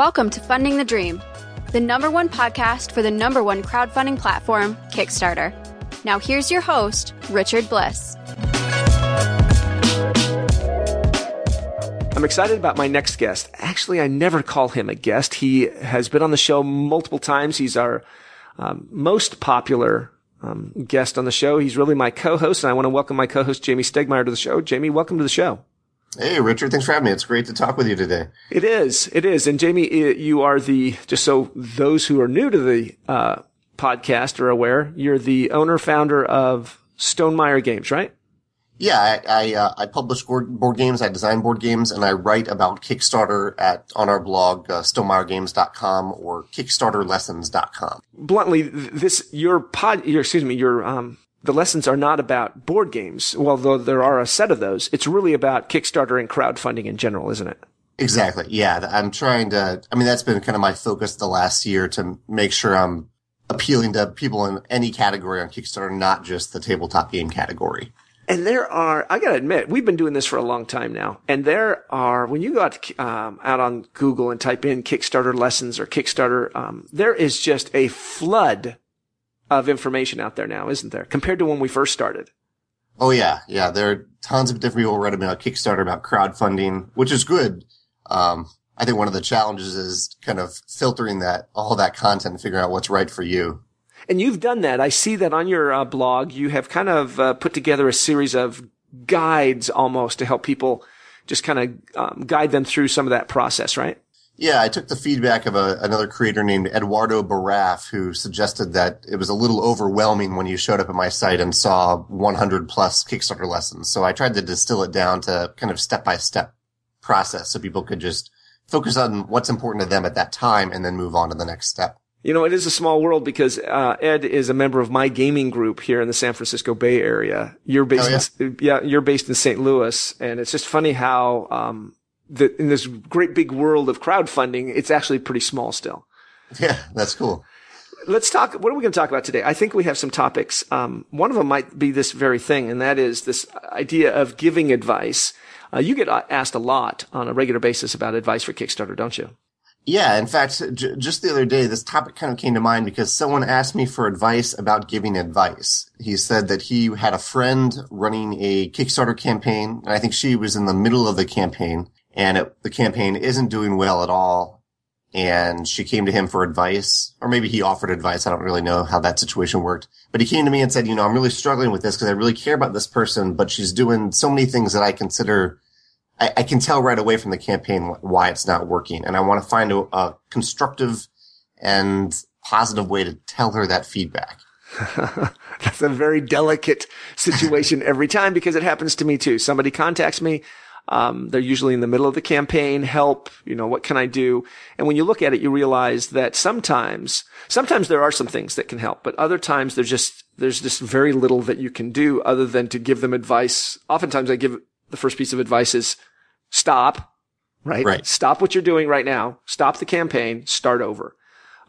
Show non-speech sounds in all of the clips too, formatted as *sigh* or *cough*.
Welcome to Funding the Dream, the number one podcast for the number one crowdfunding platform, Kickstarter. Now, here's your host, Richard Bliss. I'm excited about my next guest. Actually, I never call him a guest. He has been on the show multiple times. He's our um, most popular um, guest on the show. He's really my co-host, and I want to welcome my co-host Jamie Stegmaier to the show. Jamie, welcome to the show. Hey, Richard. Thanks for having me. It's great to talk with you today. It is. It is. And Jamie, you are the, just so those who are new to the, uh, podcast are aware, you're the owner, founder of Stonemaier Games, right? Yeah, I I, uh, I publish board, board games, I design board games, and I write about Kickstarter at on our blog uh, stonemaiergames.com or kickstarterlessons.com. Bluntly, this your pod, your excuse me, your um the lessons are not about board games. Well, though there are a set of those, it's really about Kickstarter and crowdfunding in general, isn't it? Exactly. Yeah. I'm trying to, I mean, that's been kind of my focus the last year to make sure I'm appealing to people in any category on Kickstarter, not just the tabletop game category. And there are, I gotta admit, we've been doing this for a long time now. And there are, when you go out, um, out on Google and type in Kickstarter lessons or Kickstarter, um, there is just a flood of information out there now, isn't there? Compared to when we first started. Oh yeah, yeah. There are tons of different people writing about Kickstarter, about crowdfunding, which is good. Um, I think one of the challenges is kind of filtering that all that content and figuring out what's right for you. And you've done that. I see that on your uh, blog. You have kind of uh, put together a series of guides almost to help people just kind of um, guide them through some of that process, right? Yeah, I took the feedback of a, another creator named Eduardo Baraf, who suggested that it was a little overwhelming when you showed up at my site and saw 100 plus Kickstarter lessons. So I tried to distill it down to kind of step by step process so people could just focus on what's important to them at that time and then move on to the next step. You know, it is a small world because uh, Ed is a member of my gaming group here in the San Francisco Bay Area. You're based, oh, yeah? In, yeah, you're based in St. Louis, and it's just funny how um, the, in this great big world of crowdfunding, it's actually pretty small still. Yeah, that's cool. Let's talk. What are we going to talk about today? I think we have some topics. Um, one of them might be this very thing, and that is this idea of giving advice. Uh, you get asked a lot on a regular basis about advice for Kickstarter, don't you? Yeah, in fact, j- just the other day, this topic kind of came to mind because someone asked me for advice about giving advice. He said that he had a friend running a Kickstarter campaign, and I think she was in the middle of the campaign, and it, the campaign isn't doing well at all. And she came to him for advice, or maybe he offered advice. I don't really know how that situation worked, but he came to me and said, you know, I'm really struggling with this because I really care about this person, but she's doing so many things that I consider, I, I can tell right away from the campaign why it's not working. And I want to find a, a constructive and positive way to tell her that feedback. *laughs* That's a very delicate situation every time because it happens to me too. Somebody contacts me. Um, they're usually in the middle of the campaign. Help, you know, what can I do? And when you look at it, you realize that sometimes, sometimes there are some things that can help, but other times there's just, there's just very little that you can do other than to give them advice. Oftentimes I give the first piece of advice is stop, right? Right. Stop what you're doing right now. Stop the campaign. Start over.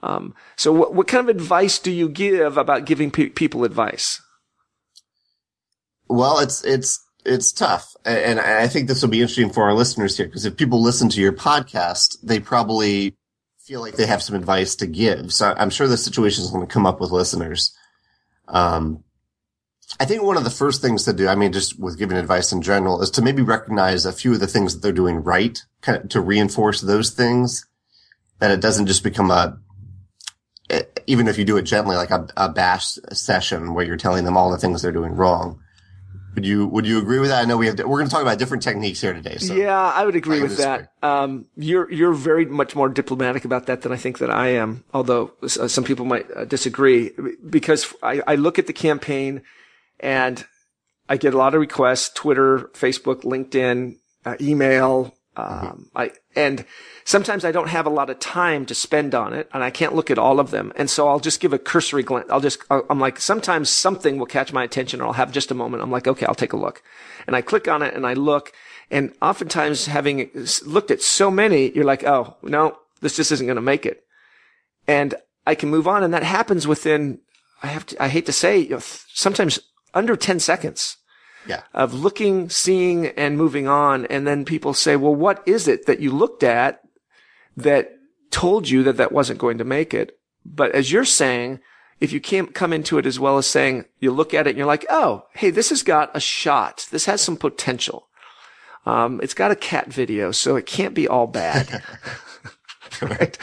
Um, so what, what kind of advice do you give about giving pe- people advice? Well, it's, it's, it's tough. And I think this will be interesting for our listeners here because if people listen to your podcast, they probably feel like they have some advice to give. So I'm sure the situation is going to come up with listeners. Um, I think one of the first things to do, I mean, just with giving advice in general, is to maybe recognize a few of the things that they're doing right, kind of to reinforce those things, that it doesn't just become a, even if you do it gently, like a, a bash session where you're telling them all the things they're doing wrong would you would you agree with that? I know we have we're going to talk about different techniques here today. So yeah, I would agree I with that. Um, you're you're very much more diplomatic about that than I think that I am. Although uh, some people might uh, disagree, because I, I look at the campaign and I get a lot of requests: Twitter, Facebook, LinkedIn, uh, email. Mm-hmm. Um, I and sometimes I don't have a lot of time to spend on it and I can't look at all of them. And so I'll just give a cursory glance. I'll just, I'm like, sometimes something will catch my attention or I'll have just a moment. I'm like, okay, I'll take a look. And I click on it and I look. And oftentimes having looked at so many, you're like, oh, no, this just isn't going to make it. And I can move on. And that happens within, I have to, I hate to say, you know, sometimes under 10 seconds. Yeah. Of looking, seeing, and moving on. And then people say, well, what is it that you looked at that told you that that wasn't going to make it. But as you're saying, if you can't come into it as well as saying, you look at it and you're like, oh, hey, this has got a shot. This has some potential. Um, it's got a cat video, so it can't be all bad. *laughs* right?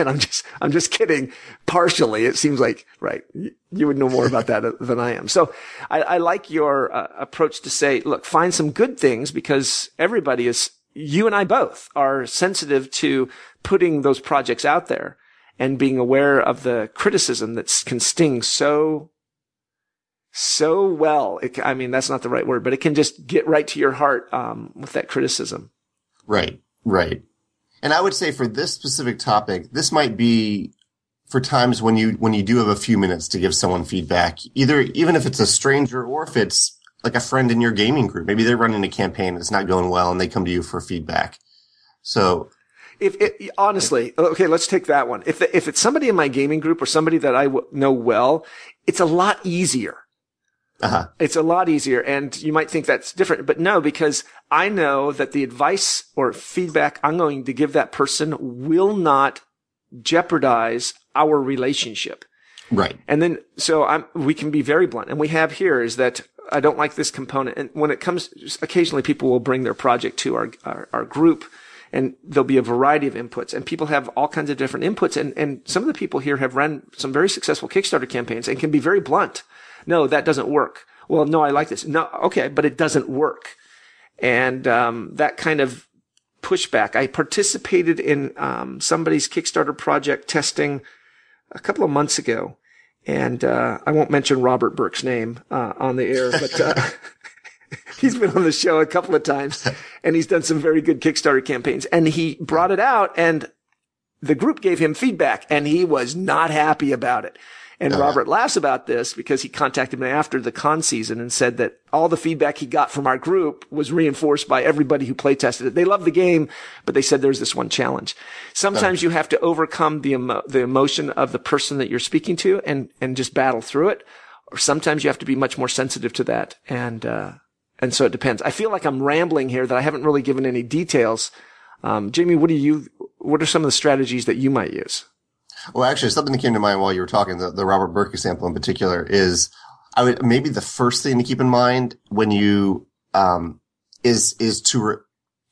And I'm just, I'm just kidding. Partially, it seems like, right. You would know more about that than I am. So I, I like your uh, approach to say, look, find some good things because everybody is, you and I both are sensitive to putting those projects out there and being aware of the criticism that can sting so so well. It, I mean, that's not the right word, but it can just get right to your heart um, with that criticism. Right, right. And I would say for this specific topic, this might be for times when you when you do have a few minutes to give someone feedback, either even if it's a stranger or if it's like a friend in your gaming group. Maybe they're running a campaign that's not going well and they come to you for feedback. So if it, honestly, okay, let's take that one. If if it's somebody in my gaming group or somebody that I w- know well, it's a lot easier. Uh-huh. It's a lot easier, and you might think that's different, but no, because I know that the advice or feedback I'm going to give that person will not jeopardize our relationship. Right. And then, so I'm, we can be very blunt. And we have here is that I don't like this component. And when it comes, occasionally people will bring their project to our, our, our group and there'll be a variety of inputs and people have all kinds of different inputs. And, and some of the people here have run some very successful Kickstarter campaigns and can be very blunt. No, that doesn't work. Well, no, I like this. No, okay, but it doesn't work. And, um, that kind of pushback. I participated in, um, somebody's Kickstarter project testing a couple of months ago. And, uh, I won't mention Robert Burke's name, uh, on the air, but, uh, *laughs* he's been on the show a couple of times and he's done some very good Kickstarter campaigns and he brought it out and the group gave him feedback and he was not happy about it. And uh-huh. Robert laughs about this because he contacted me after the con season and said that all the feedback he got from our group was reinforced by everybody who play tested it. They loved the game, but they said there's this one challenge. Sometimes uh-huh. you have to overcome the emo- the emotion of the person that you're speaking to and and just battle through it. Or sometimes you have to be much more sensitive to that. And uh, and so it depends. I feel like I'm rambling here that I haven't really given any details. Um, Jamie, what do you? What are some of the strategies that you might use? Well, actually, something that came to mind while you were talking, the, the Robert Burke example in particular, is I would maybe the first thing to keep in mind when you um, is is to re-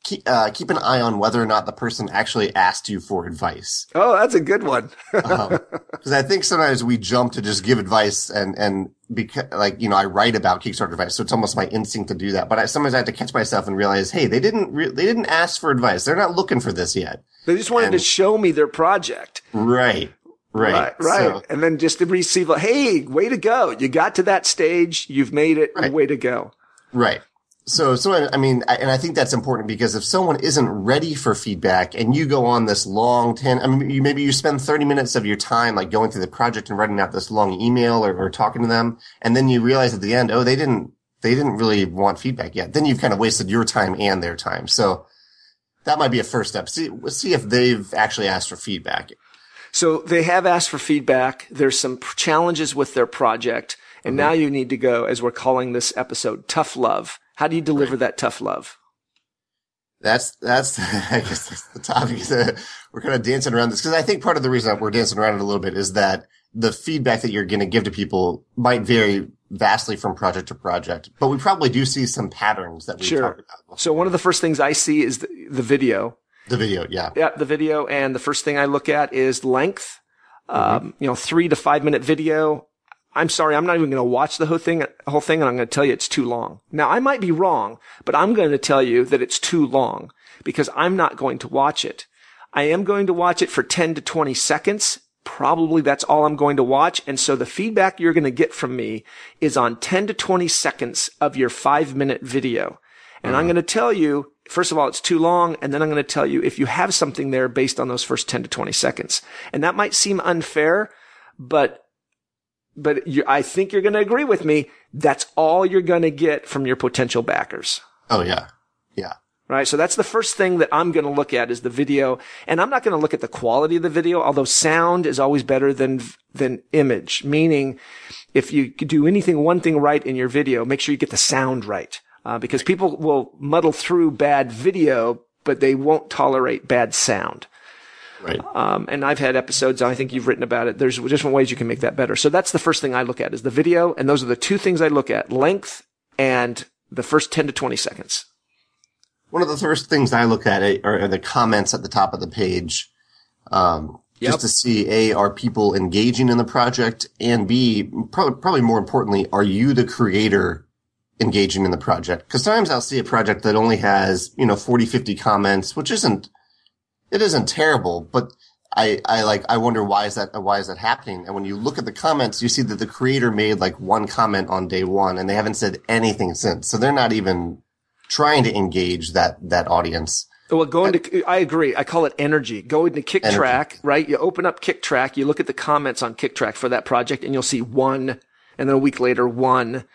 keep uh, keep an eye on whether or not the person actually asked you for advice. Oh, that's a good one. Because um, I think sometimes we jump to just give advice and and because like you know I write about Kickstarter advice, so it's almost my instinct to do that. But I, sometimes I have to catch myself and realize, hey, they didn't re- they didn't ask for advice. They're not looking for this yet. They just wanted and, to show me their project. Right. Right. Right. right. So, and then just to receive, like, hey, way to go. You got to that stage. You've made it. Right. Way to go. Right. So, so, I mean, and I think that's important because if someone isn't ready for feedback and you go on this long 10, I mean, you, maybe you spend 30 minutes of your time like going through the project and writing out this long email or, or talking to them. And then you realize at the end, oh, they didn't, they didn't really want feedback yet. Then you've kind of wasted your time and their time. So that might be a first step. See, see if they've actually asked for feedback. So they have asked for feedback. There's some challenges with their project. And mm-hmm. now you need to go, as we're calling this episode, tough love. How do you deliver right. that tough love? That's, that's, *laughs* I guess that's the topic. *laughs* we're kind of dancing around this because I think part of the reason we're dancing around it a little bit is that the feedback that you're going to give to people might vary vastly from project to project, but we probably do see some patterns that we sure. talked about. So one of the first things I see is the, the video. The video, yeah. Yeah, the video. And the first thing I look at is length. Mm-hmm. Um, you know, three to five minute video. I'm sorry, I'm not even going to watch the whole thing, whole thing, and I'm going to tell you it's too long. Now, I might be wrong, but I'm going to tell you that it's too long because I'm not going to watch it. I am going to watch it for 10 to 20 seconds. Probably that's all I'm going to watch. And so the feedback you're going to get from me is on 10 to 20 seconds of your five minute video. And I'm mm-hmm. going to tell you first of all, it's too long. And then I'm going to tell you if you have something there based on those first 10 to 20 seconds. And that might seem unfair, but, but you, I think you're going to agree with me. That's all you're going to get from your potential backers. Oh, yeah. Yeah. Right. So that's the first thing that I'm going to look at is the video. And I'm not going to look at the quality of the video, although sound is always better than, than image. Meaning if you do anything, one thing right in your video, make sure you get the sound right uh, because people will muddle through bad video, but they won't tolerate bad sound. Right. Um, and I've had episodes, I think you've written about it. There's different ways you can make that better. So that's the first thing I look at is the video. And those are the two things I look at, length and the first 10 to 20 seconds. One of the first things I look at are, the comments at the top of the page. Um, Yep. just to see A, are people engaging in the project? And B, probably, probably more importantly, are you the creator engaging in the project? Cause sometimes I'll see a project that only has, you know, 40, 50 comments, which isn't, it isn't terrible, but I, I like, I wonder why is that, why is that happening? And when you look at the comments, you see that the creator made like one comment on day one and they haven't said anything since. So they're not even trying to engage that, that audience. Well, go into, I agree. I call it energy. Going to Kick Energy. Track, right? You open up Kicktraq, you look at the comments on Kicktraq for that project and you'll see one and then a week later one.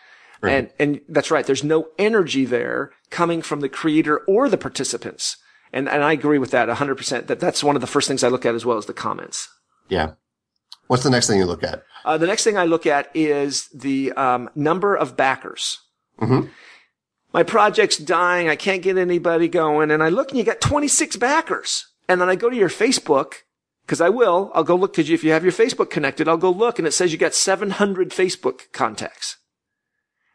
Right. And, and that's right. There's no energy there coming from the creator or the participants. And, and I agree with that 100% that that's one of the first things I look at as well as the comments. Yeah. What's the next thing you look at? Uh, the next thing I look at is the um, number of backers. Mhm. My project's dying. I can't get anybody going. And I look and you got 26 backers. And then I go to your Facebook because I will. I'll go look because if you have your Facebook connected, I'll go look and it says you got 700 Facebook contacts.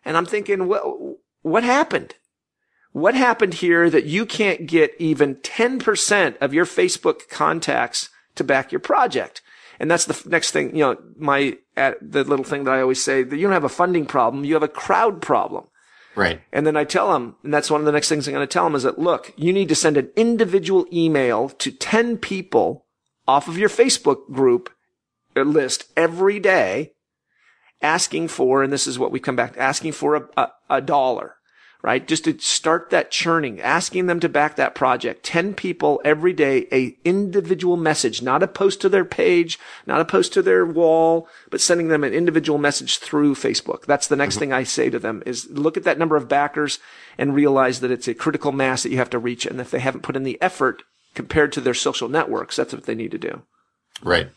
And I'm thinking, well, what happened? What happened here that you can't get even 10% of your Facebook contacts to back your project? And that's the next thing, you know, my, the little thing that I always say that you don't have a funding problem. You have a crowd problem. Right. And then I tell them, and that's one of the next things I'm going to tell them is that, look, you need to send an individual email to 10 people off of your Facebook group uh, list every day asking for, and this is what we come back, to, asking for a, a, a dollar, right? Just to start that churning, asking them to back that project. 10 people every day, a individual message, not a post to their page, not a post to their wall, but sending them an individual message through Facebook. That's the next mm-hmm. thing I say to them is look at that number of backers and realize that it's a critical mass that you have to reach. And if they haven't put in the effort compared to their social networks, that's what they need to do. Right.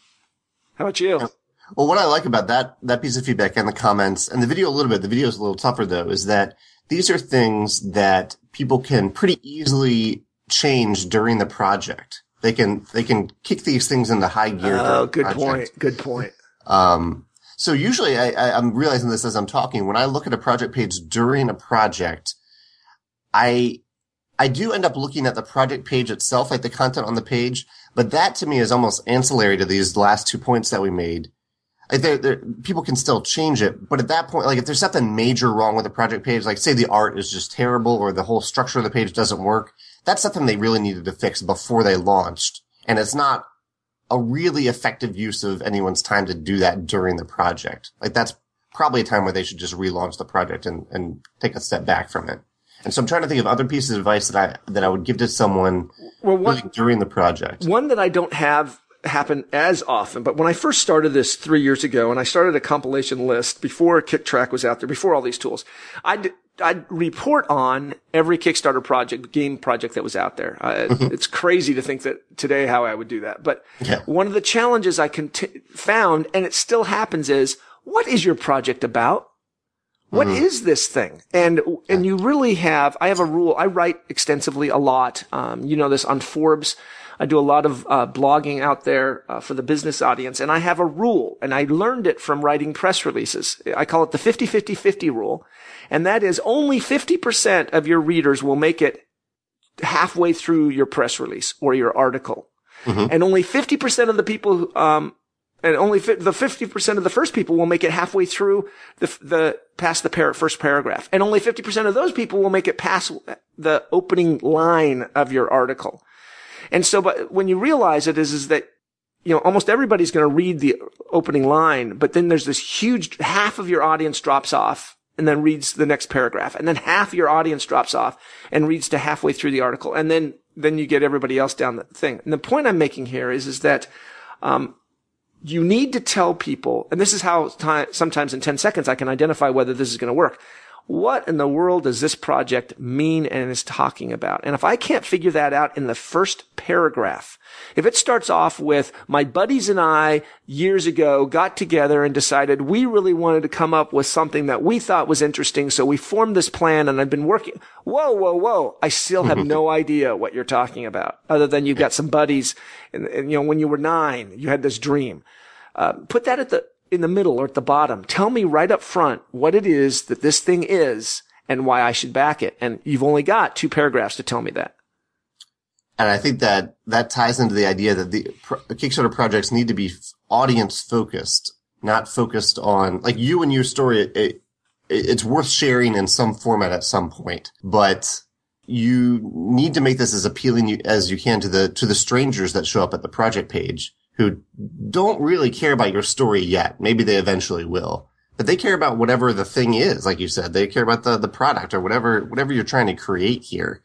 How about you? Well, what I like about that, that piece of feedback and the comments and the video a little bit, the video is a little tougher though, is that these are things that people can pretty easily change during the project. They can, they can kick these things into high gear. Oh, good point. Good point. Um, so usually I, I, I'm realizing this as I'm talking. When I look at a project page during a project, I, I do end up looking at the project page itself, like the content on the page, but that to me is almost ancillary to these last two points that we made. Like there, there, people can still change it, but at that point, like if there's something major wrong with the project page, like say the art is just terrible or the whole structure of the page doesn't work, that's something they really needed to fix before they launched. And it's not a really effective use of anyone's time to do that during the project. Like that's probably a time where they should just relaunch the project and, and take a step back from it. And so I'm trying to think of other pieces of advice that I, that I would give to someone Well, what, during the project. One that I don't have happen as often, but when I first started this three years ago and I started a compilation list before Kicktraq was out there, before all these tools, I'd, I'd report on every Kickstarter project, game project that was out there. Uh, it's crazy to think that today how I would do that. But Yeah. one of the challenges I found, and it still happens is, what is your project about? What is this thing? And, and you really have, I have a rule. I write extensively a lot. Um, you know this on Forbes. I do a lot of uh, blogging out there uh, for the business audience, and I have a rule, and I learned it from writing press releases. I call it the 50-50-50 rule, and that is only 50% of your readers will make it halfway through your press release or your article, and only 50% of the people um, and only fi- the 50% of the first people will make it halfway through the, the, past the par- first paragraph. And only 50% of those people will make it past the opening line of your article. And so, but when you realize it is, is that, you know, almost everybody's going to read the opening line, but then there's this huge, half of your audience drops off and then reads the next paragraph. And then half your audience drops off and reads to halfway through the article. And then, then you get everybody else down the thing. And the point I'm making here is, is that, um, you need to tell people, and this is how ti sometimes in 10 seconds I can identify whether this is going to work. What in the world does this project mean and is talking about? And if I can't figure that out in the first paragraph, if it starts off with my buddies and I years ago got together and decided we really wanted to come up with something that we thought was interesting. So we formed this plan and I've been working. Whoa, whoa, whoa. I still have no *laughs* idea what you're talking about other than you've got some buddies and, and you know, when you were nine, you had this dream. Uh, put that at the, in the middle or at the bottom. Tell me right up front what it is that this thing is and why I should back it. And you've only got two paragraphs to tell me that. And I think that that ties into the idea that the Kickstarter projects need to be audience focused, not focused on like you and your story. It, it, it's worth sharing in some format at some point, but you need to make this as appealing as you can to the to the strangers that show up at the project page who don't really care about your story yet. Maybe they eventually will, but they care about whatever the thing is. Like you said, they care about the, the product or whatever, whatever you're trying to create here.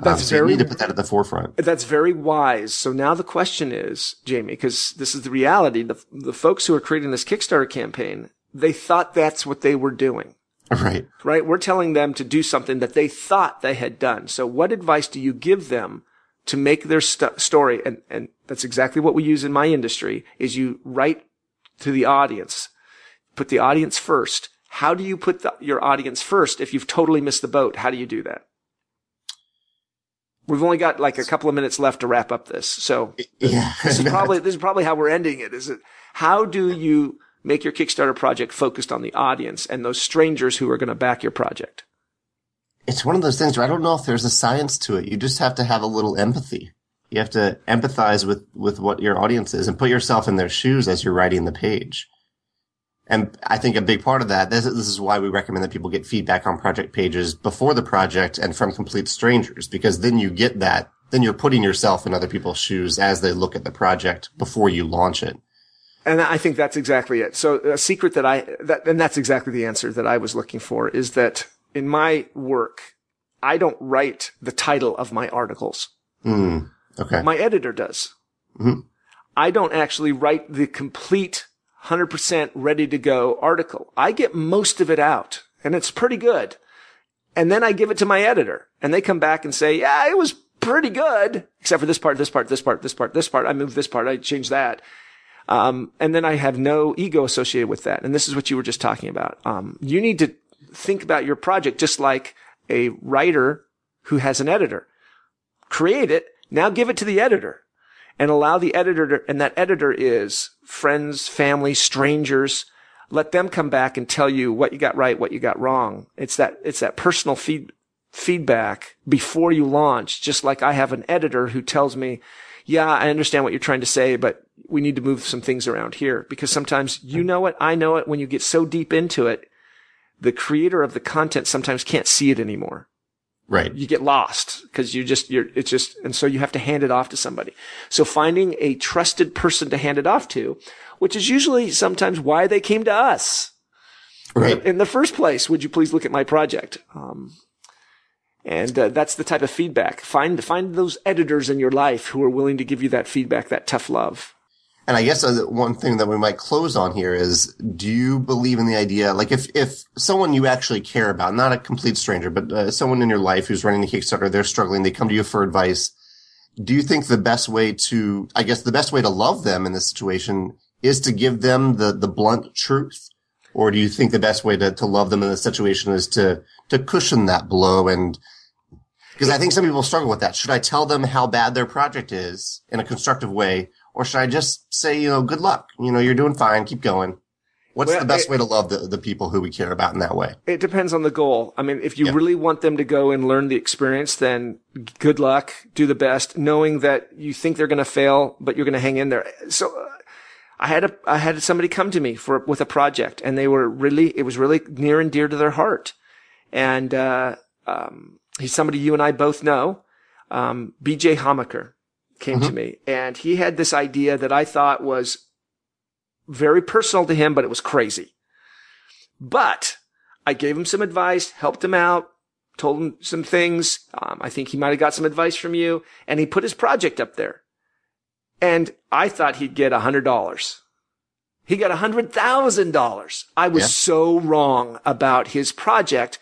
That's um, so very, you need to put that at the forefront. That's very wise. So now the question is, Jamie, because this is the reality. The, the folks who are creating this Kickstarter campaign, they thought that's what they were doing. *laughs* Right. Right. We're telling them to do something that they thought they had done. So what advice do you give them to make their st- story? And, and that's exactly what we use in my industry is you write to the audience, put the audience first. How do you put the, your audience first if you've totally missed the boat? How do you do that? We've only got like a couple of minutes left to wrap up this. So yeah. this is probably, this is probably how we're ending it. Is it, how do you make your Kickstarter project focused on the audience and those strangers who are going to back your project? It's one of those things where I don't know if there's a science to it. You just have to have a little empathy. You have to empathize with, with what your audience is and put yourself in their shoes as you're writing the page. And I think a big part of that, this, this is why we recommend that people get feedback on project pages before the project and from complete strangers, because then you get that, then you're putting yourself in other people's shoes as they look at the project before you launch it. And I think that's exactly it. So a secret that I, that, and that's exactly the answer that I was looking for is that in my work, I don't write the title of my articles. Mm, okay. My editor does. Mm-hmm. I don't actually write the complete 100% ready to go article. I get most of it out and it's pretty good. And then I give it to my editor and they come back and say, yeah, it was pretty good, except for this part, this part, this part, this part, this part. I moved this part. I changed that. Um, and then I have no ego associated with that. And this is what you were just talking about. Um, you need to think about your project just like a writer who has an editor. Create it. Now give it to the editor and allow the editor to, and that editor is friends, family, strangers. Let them come back and tell you what you got right, what you got wrong. It's that, it's that personal feed, feedback before you launch, just like I have an editor who tells me, yeah, I understand what you're trying to say, but we need to move some things around here because sometimes you know it, I know it. When you get so deep into it, the creator of the content sometimes can't see it anymore. Right. You get lost because you just, you're, it's just, and so you have to hand it off to somebody. So finding a trusted person to hand it off to, which is usually sometimes why they came to us. Right. In the first place, would you please look at my project? Um, and uh, that's the type of feedback. Find find those editors in your life who are willing to give you that feedback, that tough love. And I guess uh, one thing that we might close on here is, do you believe in the idea, like if, if someone you actually care about, not a complete stranger, but uh, someone in your life who's running a Kickstarter, they're struggling, they come to you for advice. Do you think the best way to, I guess the best way to love them in this situation is to give them the, the blunt truth? Or do you think the best way to, to love them in this situation is to, to cushion that blow and, because I think some people struggle with that. Should I tell them how bad their project is in a constructive way? Or should I just say, you know, good luck. You know, you're doing fine. Keep going. What's well, the best it, way to love the, the people who we care about in that way? It depends on the goal. I mean, if you really want them to go and learn the experience, then good luck, do the best, knowing that you think they're going to fail, but you're going to hang in there. So uh, I had a, I had somebody come to me for, with a project and they were really, it was really near and dear to their heart. And, uh, um, he's somebody you and I both know, um, BJ Hamaker came mm-hmm. to me and he had this idea that I thought was very personal to him, but it was crazy. But I gave him some advice, helped him out, told him some things. Um, I think he might have got some advice from you and he put his project up there and I thought he'd get a hundred dollars. He got a $100,000. I was Yeah. so wrong about his project.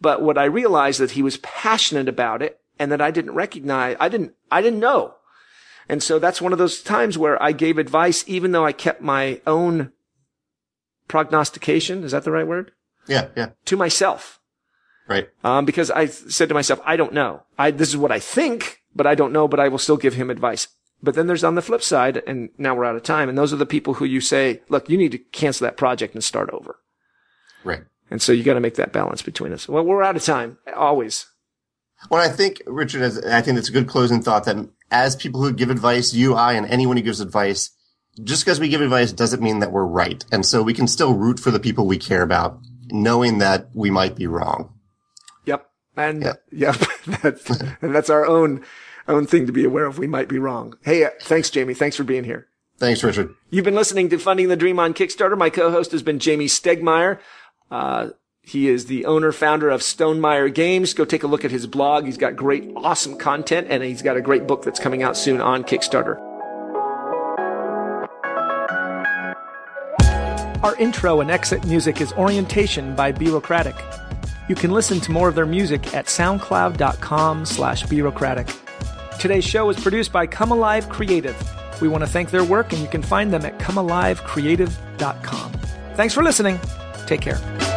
But what I realized that he was passionate about it and that I didn't recognize, I didn't, I didn't know. And so that's one of those times where I gave advice, even though I kept my own prognostication. Is that the right word? Yeah, yeah, To myself. right. Um, because I said to myself, I don't know. I, this is what I think, but I don't know, but I will still give him advice. But then there's on the flip side, and now we're out of time. And those are the people who you say, look, you need to cancel that project and start over. Right. And so you got to make that balance between us. Well, we're out of time. Always. Well, I think, Richard, I think that's a good closing thought that as people who give advice, you, I, and anyone who gives advice, just because we give advice doesn't mean that we're right. And so we can still root for the people we care about, knowing that we might be wrong. Yep. And yep. *laughs* that's, and that's our own, own thing to be aware of. We might be wrong. Hey, uh, thanks, Jamie. Thanks for being here. Thanks, Richard. You've been listening to Funding the Dream on Kickstarter. My co-host has been Jamie Stegmaier. Uh, he is the owner, founder of Stonemaier Games. Go take a look at his blog. He's got great, awesome content, and he's got a great book that's coming out soon on Kickstarter. Our intro and exit music is Orientation by Bureaucratic. You can listen to more of their music at soundcloud.com slash bureaucratic. Today's show is produced by Come Alive Creative. We want to thank their work, and you can find them at comealivecreative.com. Thanks for listening. Take care.